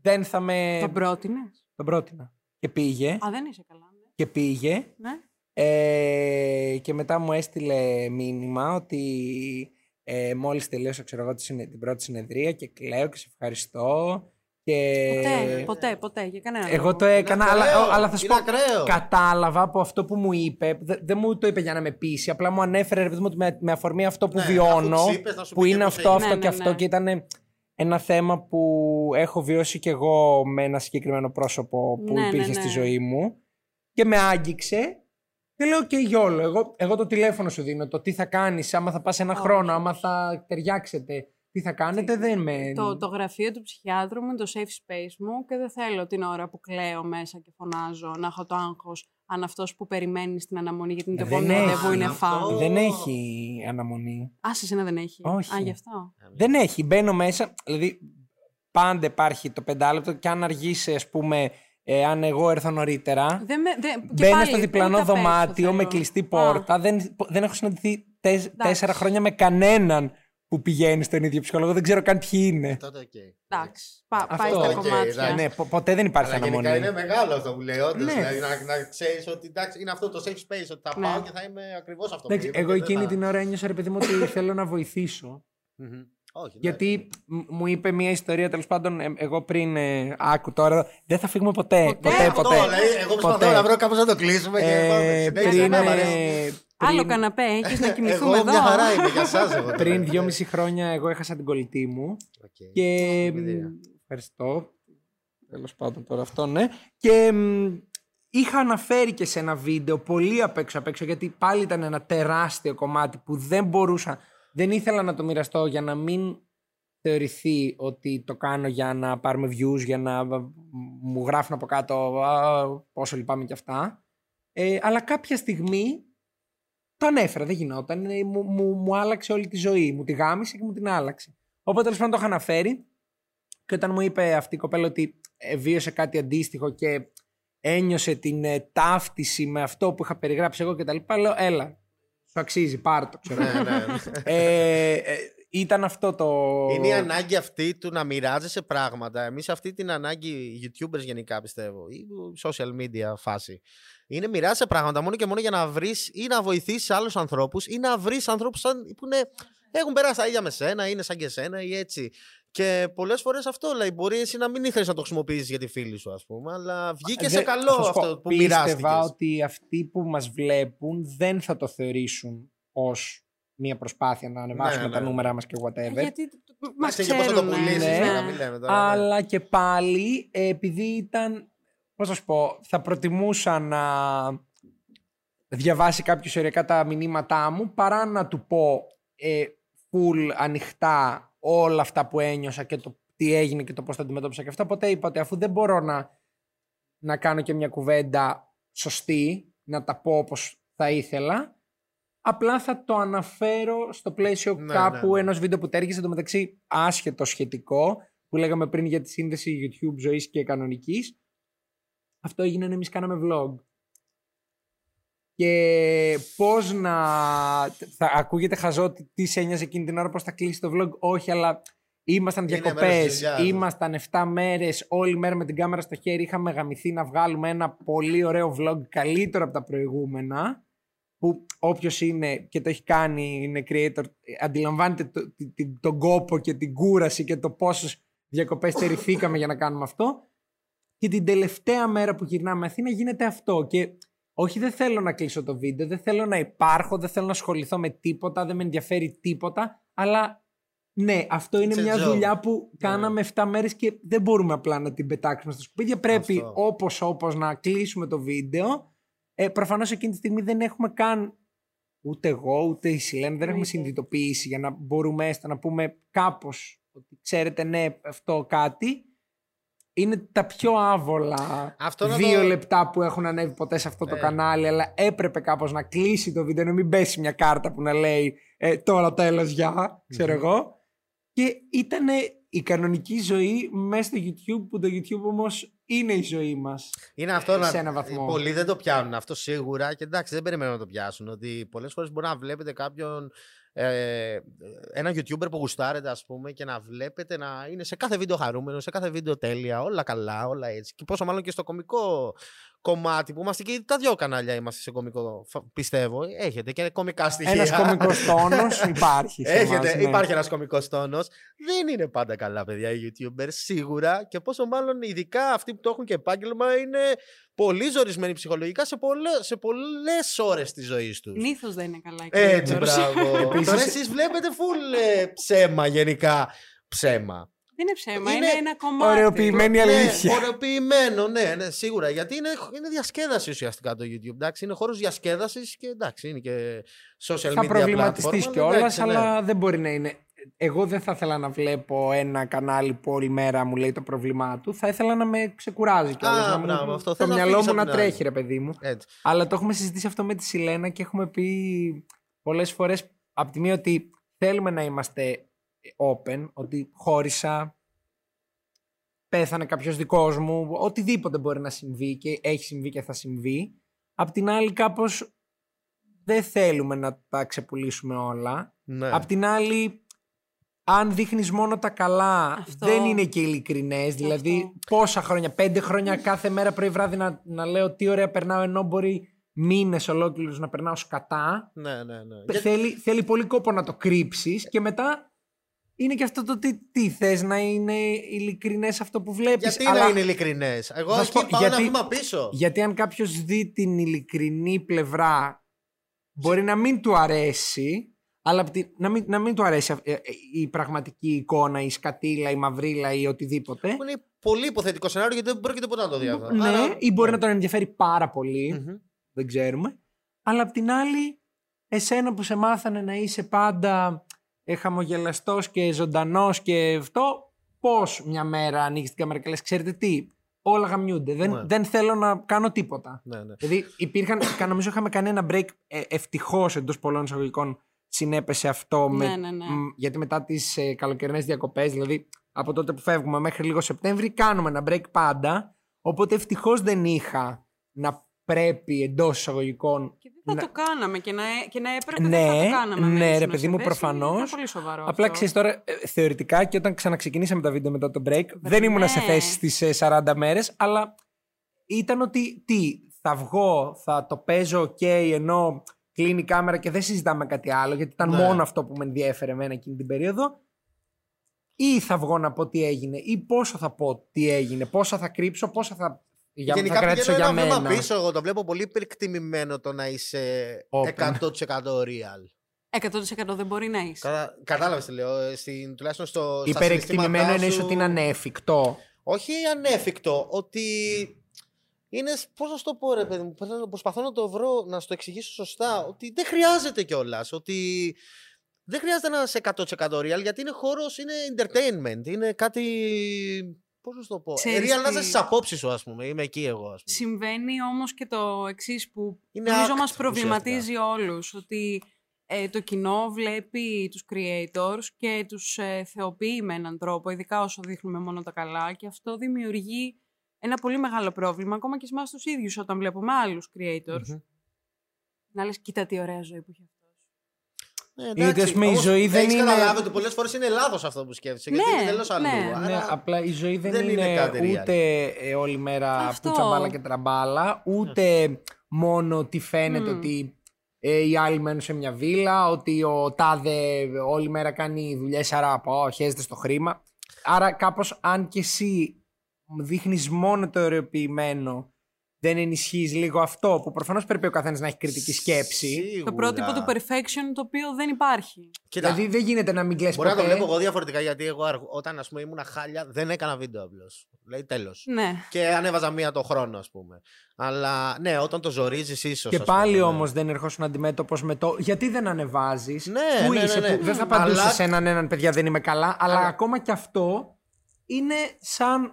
δεν θα με... Το πρότεινες; Τον πρότεινα. Και πήγε. Α, δεν είσαι καλά. ναι. Και πήγε. Ναι. Ε, και μετά μου έστειλε μήνυμα ότι ε, μόλις τελείωσα ξέρω εγώ, τη συνε- την πρώτη συνεδρία και κλαίω και σε ευχαριστώ. Και Ποτέ, ποτέ, ποτέ, για κανένα εγώ λόγο. το έκανα, Είναι αλλά, ακραίο, αλλά θα σου είναι πω, ακραίο. κατάλαβα από αυτό που μου είπε, δε- δεν μου το είπε για να με πείσει, απλά μου ανέφερε ρε παιδί μου, ότι με, με αφορμή αυτό που Ναι, βιώνω, αφού της είπες, να σου που πει και είναι πώς αυτό, έγινε. αυτό Ναι, και ναι, αυτό ναι. και ήταν ένα θέμα που έχω βιώσει κι εγώ με ένα συγκεκριμένο πρόσωπο που Ναι, ναι, υπήρχε στη ναι. ζωή μου και με άγγιξε και λέω και γιόλο, εγώ, εγώ το τηλέφωνο σου δίνω, το τι θα κάνεις, άμα θα πας ένα Όχι, χρόνο, όχι. άμα θα ταιριάξετε, τι θα κάνετε, δεν με... Το, το γραφείο του ψυχιάτρου μου είναι το safe space μου και δεν θέλω την ώρα που κλαίω μέσα και φωνάζω να έχω το άγχος αν αυτός που περιμένει στην αναμονή για την Δεν επόμενη έχει. ραντεβού είναι Αυτό. φάουλ. Δεν έχει αναμονή. Α, σε σένα δεν έχει. Όχι. Α, γι' αυτό. Δεν έχει. Μπαίνω μέσα. Δηλαδή, πάντα υπάρχει το πεντάλεπτο και αν αργήσει, ας πούμε, ε, αν εγώ έρθω νωρίτερα. Δεν με, δεν, και Μπαίνω πάλι, στο ούτε διπλανό απ' έξω δωμάτιο με θέλω. κλειστή Α, πόρτα. Δεν, δεν έχω συναντηθεί τεσ- τέσσερα χρόνια με κανέναν που πηγαίνει στον ίδιο ψυχολόγο. Δεν ξέρω καν ποιοι είναι. Τότε οκ. Εντάξει. Πα, πάει Αυτό, στα οκ, κομμάτια. εντάξει. Ναι, πο- ποτέ δεν υπάρχει Αλλά γενικά αναμονή. είναι μεγάλο αυτό που λέει, όντως. Ναι. Δηλαδή, να, να ξέρεις ότι εντάξει, είναι αυτό το safe space, ότι θα Ναι. πάω και θα είμαι ακριβώς αυτό που Εντάξει, είμαι εγώ και δεν εκείνη θα- την ώρα ένιωσα, ρε παιδί μου, ότι θέλω να βοηθήσω. Μμμ. Όχι, εντάξει. Γιατί μ- μου είπε μια ιστορία, τέλος πάντων, ε, εγώ πριν. ε, άκου τώρα, δεν θα φύγουμε ποτέ. Ποτέ, Ποτέ, Αυτό, ποτέ. δηλαδή, εγώ προσπαθώ Ποτέ. να βρω κάπως να το κλείσουμε και Ε, πάμε. Συνέχισε, πριν, ναι, μ' αρέσει. ε, Άλλο πριν- καναπέ, έχεις να <laughs> κοιμηθούμε Εγώ εδώ. μια χαρά είμαι για εσάς εγώ. τώρα. πριν δυόμιση χρόνια εγώ έχασα την κολλητή μου Οκ. και Παιδεία. μ, ευχαριστώ τέλος πάντων τώρα αυτό ναι και μ, είχα αναφέρει και σε ένα βίντεο πολύ απ' έξω απ' έξω γιατί πάλι ήταν ένα τεράστιο κομμάτι που δεν μπορούσα δεν ήθελα να το μοιραστώ για να μην θεωρηθεί ότι το κάνω για να πάρουμε views για να μ, μου γράφουν από κάτω «Α, πόσο λυπάμαι και αυτά ε, αλλά κάποια στιγμή το ανέφερα, δεν γινόταν. Ε, Μου, μου, μου άλλαξε όλη τη ζωή. Μου τη γάμισε και μου την άλλαξε. Οπότε τέλος πάντων το είχα αναφέρει. Και όταν μου είπε αυτή η κοπέλα ότι ε, βίωσε κάτι αντίστοιχο και ένιωσε την ε, ταύτιση με αυτό που είχα περιγράψει εγώ κτλ. Λέω, έλα, σου αξίζει, πάρ' το, ξέρω. Ναι, ναι, ναι. ε, ε, ήταν αυτό το... Είναι η ανάγκη αυτή του να μοιράζεσαι πράγματα. Εμείς αυτή την ανάγκη, YouTubers γενικά πιστεύω, ή social media φάση, είναι μοιράζεσαι πράγματα μόνο και μόνο για να βρεις ή να βοηθήσεις άλλους ανθρώπους ή να βρεις ανθρώπους που είναι, έχουν περάσει τα ίδια με σένα, είναι σαν και σένα ή έτσι. Και πολλές φορές αυτό λέει. Μπορεί εσύ να μην ήθελε να το χρησιμοποιήσεις για τη φίλη σου, ας πούμε, αλλά βγήκε σε Δεν- καλό θα σου πω, αυτό που μοιράστηκες. Πίστευα ότι αυτοί που μας βλέπουν δεν θα το θεωρήσουν ως μια προσπάθεια να ανεβάσουμε Ναι, τα ναι. νούμερα μας και whatever. Γιατί μα και πώ θα το ξέρουν. πουλήσει, ναι. να μην λέμε τώρα. ναι. Αλλά και πάλι, ε, επειδή ήταν, πώς θα σου πω, θα προτιμούσα να διαβάσει κάποιος ωριακά τα μηνύματά μου παρά να του πω ε, full ανοιχτά όλα αυτά που ένιωσα και το τι έγινε και το πώς το αντιμετώπισα και αυτά. Οπότε είπα ότι αφού δεν μπορώ να, να κάνω και μια κουβέντα σωστή, να τα πω όπως θα ήθελα, απλά θα το αναφέρω στο πλαίσιο Ναι, κάπου ναι, ναι. ενός βίντεο που τέργησε το μεταξύ άσχετο σχετικό που λέγαμε πριν για τη σύνδεση YouTube ζωής και κανονικής. Αυτό έγινε να εμείς κάναμε vlog. Και πώς να... Θα ακούγεται χαζό ότι τι σε ένοιαζε εκείνη την ώρα πώς θα κλείσει το vlog. Όχι, αλλά ήμασταν Είναι μέρος της διακοπές, δουλειάς, ναι. ήμασταν 7 μέρες όλη μέρα με την κάμερα στο χέρι. Είχαμε γαμηθεί να βγάλουμε ένα πολύ ωραίο vlog καλύτερο από τα προηγούμενα που όποιος είναι και το έχει κάνει, είναι creator, αντιλαμβάνεται το, τη- τη- τον κόπο και την κούραση και το πόσες διακοπές στερηθήκαμε για να κάνουμε αυτό. Και την τελευταία μέρα που γυρνάμε Αθήνα γίνεται αυτό. Και όχι, δεν θέλω να κλείσω το βίντεο, δεν θέλω να υπάρχω, δεν θέλω να ασχοληθώ με τίποτα, δεν με ενδιαφέρει τίποτα. Αλλά ναι, αυτό είναι It's a μια job. δουλειά που Ναι. κάναμε 7 μέρες και δεν μπορούμε απλά να την πετάξουμε στα σκουπίδια. Πρέπει Αυτό. όπως όπως να κλείσουμε το βίντεο. Ε, προφανώς εκείνη τη στιγμή δεν έχουμε καν ούτε εγώ ούτε η Σιλέν δεν έχουμε Εννοείται. συνειδητοποιήσει για να μπορούμε έστω να πούμε κάπως ότι ξέρετε ναι αυτό κάτι. Είναι τα πιο άβολα Αυτό να δύο το- λεπτά που έχουν ανέβει ποτέ σε αυτό το Ε. κανάλι αλλά έπρεπε κάπως να κλείσει το βίντεο να μην πέσει μια κάρτα που να λέει ε, τώρα τέλος γεια, ξέρω εγώ. Και ήταν η κανονική ζωή μέσα στο YouTube που το YouTube όμως είναι η ζωή μας. Είναι αυτό να. σε ένα βαθμό. Πολλοί δεν το πιάνουν αυτό σίγουρα και εντάξει, δεν περιμένουν να το πιάσουν. Ότι πολλές φορές μπορεί να βλέπετε κάποιον. Ε, ένα YouTuber που γουστάρετε, ας πούμε, και να βλέπετε να είναι σε κάθε βίντεο χαρούμενο, σε κάθε βίντεο τέλεια, όλα καλά, όλα έτσι. Και πόσο μάλλον και στο κομικό κομμάτι που είμαστε και τα δυο κανάλια είμαστε σε κομικό, φα- πιστεύω. Έχετε και κομικά στοιχεία. Ένας κομικός <laughs> τόνος υπάρχει σε Έχετε, εμάς, ναι. Υπάρχει ένας κωμικό τόνος. Δεν είναι πάντα καλά, παιδιά, οι YouTubers, σίγουρα. Και πόσο μάλλον ειδικά αυτοί που το έχουν και επάγγελμα είναι πολύ ζορισμένοι ψυχολογικά σε, πολλέ σε πολλές ώρες της ζωής τους. Συνήθω δεν είναι καλά. οι Έτσι, creators. μπράβο. Επίσης- Τώρα εσείς βλέπετε full ε, ψέμα γενικά. Ψέμα. Δεν είναι ψέμα, Είναι είναι, ένα κομμάτι. ωραιοποιημένη Ναι, αλήθεια. ωραιοποιημένο, ναι, ναι, σίγουρα. Γιατί είναι, είναι διασκέδαση ουσιαστικά το YouTube. Εντάξει, είναι χώρος διασκέδασης και εντάξει, είναι και social media θα προβληματιστείς platform, κιόλας, εντάξει, ναι. αλλά δεν μπορεί να είναι. Εγώ δεν θα ήθελα να βλέπω ένα κανάλι που όλη μέρα μου λέει το πρόβλημά του. Θα ήθελα να με ξεκουράζει κιόλας. Α, Να μπράβο, μου, αυτό. το Θες να μυαλό φύγεις μου απ' να την άλλη. τρέχει, ρε παιδί μου. Έτσι. Αλλά το έχουμε συζητήσει αυτό με τη Σιλένα και έχουμε πει πολλές φορές από τη μία ότι θέλουμε να είμαστε open, ότι χώρισα, πέθανε κάποιος δικός μου, οτιδήποτε μπορεί να συμβεί και έχει συμβεί και θα συμβεί. Απ' την άλλη κάπως δεν θέλουμε να τα ξεπουλήσουμε όλα. Ναι. Απ' την άλλη, αν δείχνεις μόνο τα καλά, Αυτό. δεν είναι και ειλικρινές. Δηλαδή, Αυτό. πόσα χρόνια, πέντε χρόνια κάθε μέρα πρωί βράδυ να, να λέω τι ωραία περνάω, ενώ μπορεί μήνες ολόκληρους να περνάω σκατά. Ναι, ναι, ναι. Θέλει, θέλει πολύ κόπο να το κρύψεις και μετά είναι και αυτό το τι, τι θες να είναι ειλικρινές αυτό που βλέπεις. Γιατί αλλά- να είναι ειλικρινές; Εγώ Θα σου εκεί πω, πάω γιατί- ένα βήμα πίσω. γιατί αν κάποιος δει την ειλικρινή πλευρά, μπορεί να μην του αρέσει, αλλά απ' τη- να, μην, να μην του αρέσει ε, ε, η πραγματική εικόνα, η σκατήλα, η μαυρίλα ή οτιδήποτε. Που είναι πολύ υποθετικό σενάριο γιατί δεν πρόκειται ποτέ να το δει αυτό. Ναι, Άρα- ή μπορεί να τον ενδιαφέρει πάρα πολύ, Μμμ. δεν ξέρουμε. Αλλά απ' την άλλη, εσένα που σε μάθανε να είσαι πάντα ε, χαμογελαστός και ζωντανός και αυτό, πώς μια μέρα ανοίγεις την κάμερα και λες, ξέρετε τι, όλα γαμιούνται, δεν, Ναι. δεν θέλω να κάνω τίποτα. Ναι, ναι. Δηλαδή υπήρχαν, <clears throat> κα- νομίζω είχαμε κάνει ένα break ε, ευτυχώς εντός πολλών εισαγωγικών συνέπεσε αυτό με, Ναι, ναι, ναι. μ, γιατί μετά τις ε, καλοκαιρινές διακοπές, δηλαδή από τότε που φεύγουμε μέχρι λίγο Σεπτέμβρη, κάνουμε ένα break πάντα. Οπότε ευτυχώς δεν είχα να πρέπει εντός εισαγωγικών. Και δεν θα να- το κάναμε και να, ε- και να έπρεπε Ναι, δεν θα το κάναμε. ναι, με ρε τις παιδί μου, νοσηλεύσεις. προφανώς. Είναι πολύ σοβαρό Απλά αυτό. ξέρεις τώρα, ε, θεωρητικά και όταν ξαναξεκινήσαμε τα βίντεο μετά το break, δεν ήμουν σε ναι. θέση στις 40 μέρες, αλλά ήταν ότι τι, θα βγω, θα το παίζω ok, ενώ κλείνει η κάμερα και δεν συζητάμε κάτι άλλο, γιατί ήταν Ναι. μόνο αυτό που με ενδιέφερε εμένα εκείνη την περίοδο. Ή θα βγω να πω τι έγινε, ή πόσο θα πω τι έγινε, πόσα θα κρύψω, πόσα θα, για, θα Γενικά κρατήσω πηγαίνω για ένα μένα. βήμα πίσω. Εγώ το βλέπω πολύ υπερκτιμημένο το να είσαι Open. 100% real. 100% δεν μπορεί να είσαι. Κατα... Κατάλαβες τι λέω. ε, Στην, τουλάχιστον στο. στα Υπερεκτιμημένο συναισθήματά εννοείς σου- ότι είναι ανέφικτο. Όχι ανέφικτο, ότι είναι. Πώς να σου το πω, ρε παιδί μου, προσπαθώ- προσπαθώ να το βρω, να σου το εξηγήσω σωστά. Ότι δεν χρειάζεται κιόλας. Ότι δεν χρειάζεται να είσαι 100% real, γιατί είναι χώρος, είναι entertainment. Είναι κάτι. Πώς να σου το πω. Ξέρεις real να τι- είσαι στι απόψεις σου, ας πούμε. Είμαι εκεί εγώ, ας πούμε. Συμβαίνει όμως και το εξής που Είναι νομίζω act, μας προβληματίζει ουσιαστικά. όλους. Ότι ε, το κοινό βλέπει τους creators και τους ε, θεοποιεί με έναν τρόπο, ειδικά όσο δείχνουμε μόνο τα καλά και αυτό δημιουργεί ένα πολύ μεγάλο πρόβλημα ακόμα και σε εμάς τους ίδιους όταν βλέπουμε άλλους creators. Μμμ. Να λες, κοίτα τι ωραία ζωή που έχει αυτός. Ε, Γιατί, ας πούμε, η όμως ζωή δεν έχεις είναι- καταλάβει ότι πολλές φορές είναι λάθος αυτό που σκέφτεσαι. γιατί Ναι, είναι τελώ αλλού. ναι. Άρα- Ναι, απλά η ζωή δεν, δεν είναι είναι, κάτι real. ούτε ε, όλη μέρα Αυτό. που τσαμπάλα και τραμπάλα, ούτε μόνο ότι φαίνεται Μμ. ότι ε, οι άλλοι μένουν σε μια βίλα, ότι ο τάδε όλη μέρα κάνει δουλειές, άρα πω, χέζεται στο χρήμα. Άρα κάπως αν και εσύ δείχνεις μόνο το ωρεοποιημένο, δεν ενισχύεις λίγο αυτό, που προφανώς πρέπει ο καθένας να έχει κριτική σκέψη. Σίγουρα. Το πρότυπο του perfection το οποίο δεν υπάρχει. Κοίτα, Δηλαδή δεν γίνεται να μην κλαις Μπορεί να το ποτέ. βλέπω εγώ διαφορετικά γιατί εγώ αργ- όταν ας πούμε ήμουν χάλια δεν έκανα βίντεο απλώς. Δηλαδή τέλος. Ναι. Και ανέβαζα μία το χρόνο, ας πούμε. Αλλά ναι, όταν το ζορίζεις, ίσως. Και πάλι όμως δεν ερχόσουν αντιμέτωπος με το γιατί δεν ανεβάζεις; Ναι, Πού ναι, είσαι, ναι, ναι. που δεν θα Αλλά- απαντούσε σε έναν έναν παιδιά δεν είμαι καλά. Αλλά Αλλά- ακόμα και αυτό είναι σαν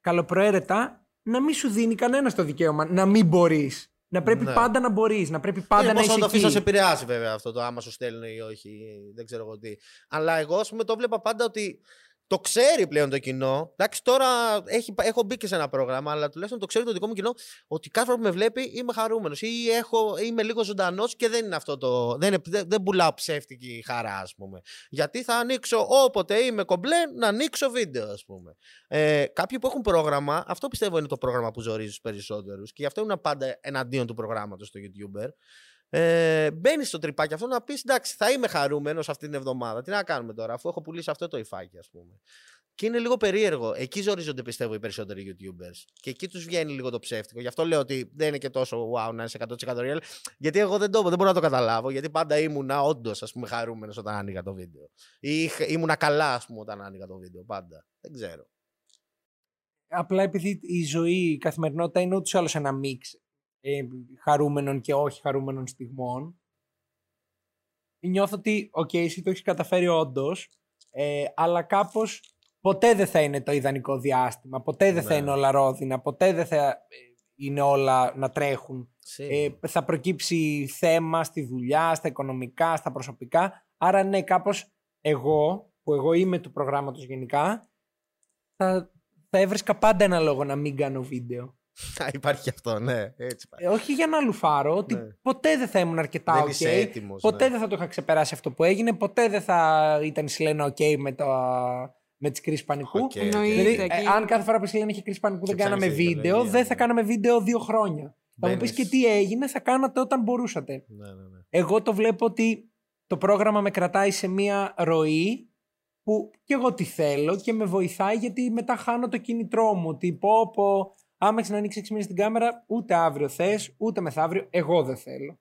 καλοπροαίρετα να μην σου δίνει κανένας το δικαίωμα να μην μπορείς. Να πρέπει Ναι. πάντα να μπορείς, να πρέπει πάντα Είναι να πώς είσαι θα το αφήσει να σε εκεί. επηρεάσει βέβαια αυτό το άμα σου στέλνουν ή όχι, δεν ξέρω εγώ τι. Αλλά εγώ ας πούμε το βλέπα πάντα ότι το ξέρει πλέον το κοινό. Εντάξει, τώρα έχει, έχω μπει και σε ένα πρόγραμμα, αλλά τουλάχιστον το ξέρει το δικό μου κοινό ότι κάθε φορά που με βλέπει είμαι χαρούμενος ή έχω, είμαι λίγο ζωντανός και δεν είναι αυτό το. Δεν, είναι- δεν, δεν πουλάω ψεύτικη χαρά, ας πούμε. Γιατί θα ανοίξω όποτε είμαι κομπλέ να ανοίξω βίντεο, ας πούμε. Ε, κάποιοι που έχουν πρόγραμμα, αυτό πιστεύω είναι το πρόγραμμα που ζορίζεις τους περισσότερους και γι' αυτό ήμουν πάντα εναντίον του προγράμματος στο YouTuber. Ε, Μπαίνεις στο τρυπάκι αυτό να πεις εντάξει, θα είμαι χαρούμενος αυτή την εβδομάδα. Τι να κάνουμε τώρα, αφού έχω πουλήσει αυτό το υφάκι, ας πούμε. Και είναι λίγο περίεργο. Εκεί ζορίζονται, πιστεύω, οι περισσότεροι YouTubers. Και εκεί τους βγαίνει λίγο το ψεύτικο. Γι' αυτό λέω ότι δεν είναι και τόσο wow να είσαι 100% real. Γιατί εγώ δεν το δεν μπορώ να το καταλάβω. Γιατί πάντα ήμουνα όντως χαρούμενος όταν άνοιγα το βίντεο. Ή είχα- ήμουνα καλά, ας πούμε, όταν άνοιγα το βίντεο. Πάντα. Δεν ξέρω. Απλά επειδή η ζωή, η καθημερινότητα είναι ούτως ή άλλως ένα μίξ ε, χαρούμενων και όχι χαρούμενων στιγμών. Νιώθω ότι, οκ, εσύ το έχεις καταφέρει όντως, ε, αλλά κάπως ποτέ δεν θα είναι το ιδανικό διάστημα. Ποτέ δεν θα Ναι. είναι όλα ρόδινα. Ποτέ δεν θα ε, είναι όλα να τρέχουν. Ε, θα προκύψει θέμα στη δουλειά, στα οικονομικά, στα προσωπικά. Άρα ναι, κάπως εγώ, που εγώ είμαι του προγράμματος γενικά, θα, θα έβρισκα πάντα ένα λόγο να μην κάνω βίντεο. Α, Υπάρχει και αυτό, ναι. Έτσι πάει. Ε, όχι για να λουφάρω, ότι Ναι. ποτέ δεν θα ήμουν αρκετά Δεν ok. είσαι έτοιμος, ποτέ ναι. δεν θα το είχα ξεπεράσει αυτό που έγινε. Ποτέ δεν θα ήταν η Σιλένα ok με, το, με τις κρίσεις πανικού. Ok, ok. Εννοείται. Δηλαδή, εκεί. ε, αν κάθε φορά που η Σιλένα είχε κρίση πανικού Και δεν κάναμε ψάχνεις την βίντεο, ιδεολογία, δεν θα ναι. κάναμε βίντεο δύο χρόνια. Θα μου πεις Μπαίνεις. και τι έγινε, θα κάνατε όταν μπορούσατε. Ναι, ναι, ναι. Εγώ το βλέπω ότι το πρόγραμμα με κρατάει σε μία ροή που και εγώ τι θέλω και με βοηθάει γιατί μετά χάνω το κίνητρό μου. Τι πω, πω, άμα έχεις να ανοίξεις 6 μήνες την κάμερα, ούτε αύριο θες, ούτε μεθαύριο, εγώ δεν θέλω.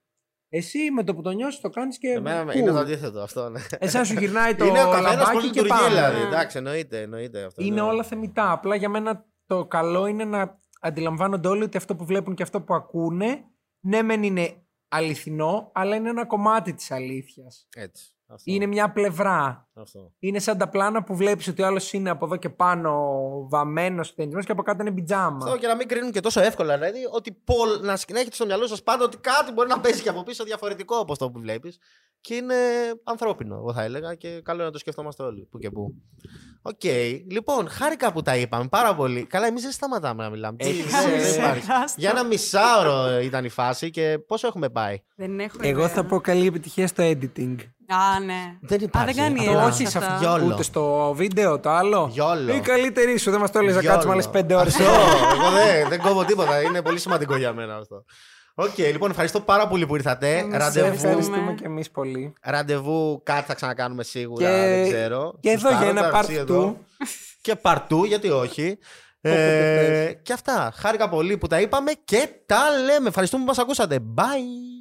Εσύ με το που το νιώσεις το κάνεις και Εμένα cool. είναι το αντίθετο αυτό, ναι. Εσάς σου γυρνάει το είναι ο καθένας πώ λαμπάκι και λειτουργεί, πάμε. δηλαδή. Ναι. Εντάξει, εννοείται, εννοείται αυτό. Είναι ναι. όλα θεμητά. Απλά για μένα το καλό είναι να αντιλαμβάνονται όλοι ότι αυτό που βλέπουν και αυτό που ακούνε, ναι μεν είναι αληθινό, αλλά είναι ένα κομμάτι της αλήθειας. Έτσι. Αυτό. Είναι μια πλευρά. αυτό. Είναι σαν τα πλάνα που βλέπεις ότι ο άλλος είναι από εδώ και πάνω βαμμένος, χτενισμένος και από κάτω είναι πιτζάμα. Αυτό και να μην κρίνουν και τόσο εύκολα. Δηλαδή, ότι πολ, να, σκ- να έχετε στο μυαλό σας πάντα ότι κάτι μπορεί να παίζει και από πίσω διαφορετικό από αυτό που βλέπεις. Και είναι ανθρώπινο, εγώ θα έλεγα, και καλό είναι να το σκεφτόμαστε όλοι, που και που. Οκ. Λοιπόν, χάρηκα που τα είπαμε πάρα πολύ. Καλά, εμείς δεν σταματάμε να μιλάμε. Τι, Έχεις, δεν- ε, δεν υπάρχει. Τεράστιο. Για ένα μισάωρο ήταν η φάση και πόσο έχουμε πάει. Δεν έχω Εγώ ιδέα. θα πω καλή επιτυχία στο editing. Α, ναι. Δεν υπάρχει. δεν κάνει Απλά. έλεος Όχι σε αυτά. αυτό. YOLO. Ούτε στο βίντεο το άλλο. YOLO. Η καλύτερη σου. Δεν μας το έλεγες να YOLO. κάτσουμε άλλες πέντε ώρες. Αυτό. <laughs> Εγώ δεν, δεν κόβω τίποτα. Είναι πολύ σημαντικό για μένα αυτό. Οκ, λοιπόν, ευχαριστώ πάρα πολύ που ήρθατε. Εμείς Ραντεβού, Ευχαριστούμε και εμείς πολύ. ραντεβού, κάτι θα ξανακάνουμε σίγουρα. Και- δεν ξέρω. και εδώ Γουστάρω, για ένα τα part αρχή εδώ. two. και part two, γιατί όχι. Όποτε Ε, και αυτά. Χάρηκα πολύ που τα είπαμε και τα λέμε. Ευχαριστούμε που μας ακούσατε. Bye.